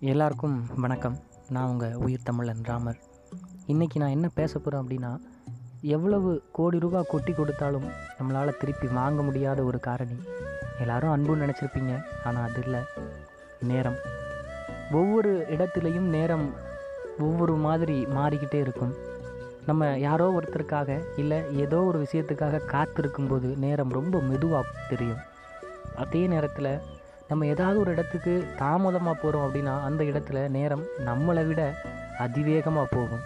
எல்லாருக்கும் வணக்கம். நான் உங்கள் உயிர் தமிழன் ராமர். இன்றைக்கி நான் என்ன பேச போகிறேன் அப்படின்னா எவ்வளவு கோடி ரூபா கொட்டி கொடுத்தாலும் நம்மளால் திருப்பி வாங்க முடியாத ஒரு காரணி. எல்லாரும் அன்புன்னு நினச்சிருப்பீங்க ஆனால் அது இல்லை. நேரம். ஒவ்வொரு இடத்துலையும் நேரம் ஒவ்வொரு மாதிரி மாறிக்கிட்டே இருக்கும். நம்ம யாரோ ஒருத்தருக்காக இல்லை ஏதோ ஒரு விஷயத்துக்காக காத்திருக்கும்போது நேரம் ரொம்ப மெதுவாக தெரியும். அதே நேரத்தில் நம்ம ஏதாவது ஒரு இடத்துக்கு தாமதமாக போகிறோம் அப்படின்னா அந்த இடத்துல நேரம் நம்மளை விட அதிவேகமாக போகும்.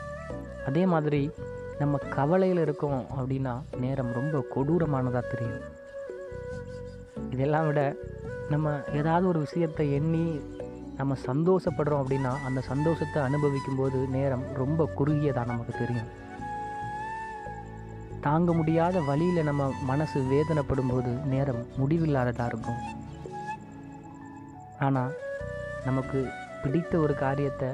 அதே மாதிரி நம்ம கவலையில் இருக்கோம் அப்படின்னா நேரம் ரொம்ப கொடூரமானதாக தெரியும். இதெல்லாம் விட நம்ம ஏதாவது ஒரு விஷயத்தை எண்ணி நம்ம சந்தோஷப்படுறோம் அப்படின்னா அந்த சந்தோஷத்தை அனுபவிக்கும் போது நேரம் ரொம்ப குறுகியதாக நமக்கு தெரியும். தாங்க முடியாத வழியில் நம்ம மனசு வேதனைப்படும் போது நேரம் முடிவில்லாததாக இருக்கும். ஆனால் நமக்கு பிடித்த ஒரு காரியத்தை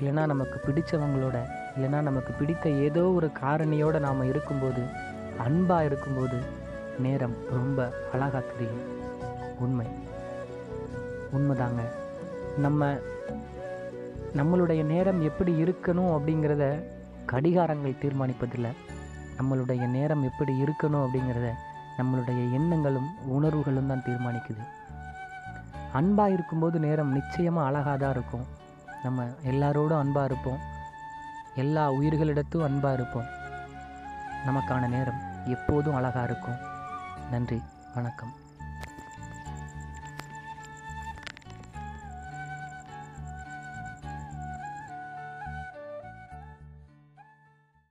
இல்லைன்னா நமக்கு பிடித்தவங்களோட இல்லைன்னா நமக்கு பிடித்த ஏதோ ஒரு காரணியோடு நாம் இருக்கும்போது அன்பாக இருக்கும்போது நேரம் ரொம்ப அழகாக தெரியும் உண்மை. உண்மைதாங்க. நம்ம நம்மளுடைய நேரம் எப்படி இருக்கணும் அப்படிங்கிறத கடிகாரங்கள் தீர்மானிப்பதில்லை. நம்மளுடைய நேரம் எப்படி இருக்கணும் அப்படிங்கிறத நம்மளுடைய எண்ணங்களும் உணர்வுகளும் தான் தீர்மானிக்குது. அன்பாக இருக்கும்போது நேரம் நிச்சயமாக அழகாக தான் இருக்கும். நம்ம எல்லாரோடும் அன்பாக இருப்போம். எல்லா உயிர்களிடத்தும் அன்பாக இருப்போம். நமக்கான நேரம் எப்போதும் அழகாக இருக்கும். நன்றி வணக்கம்.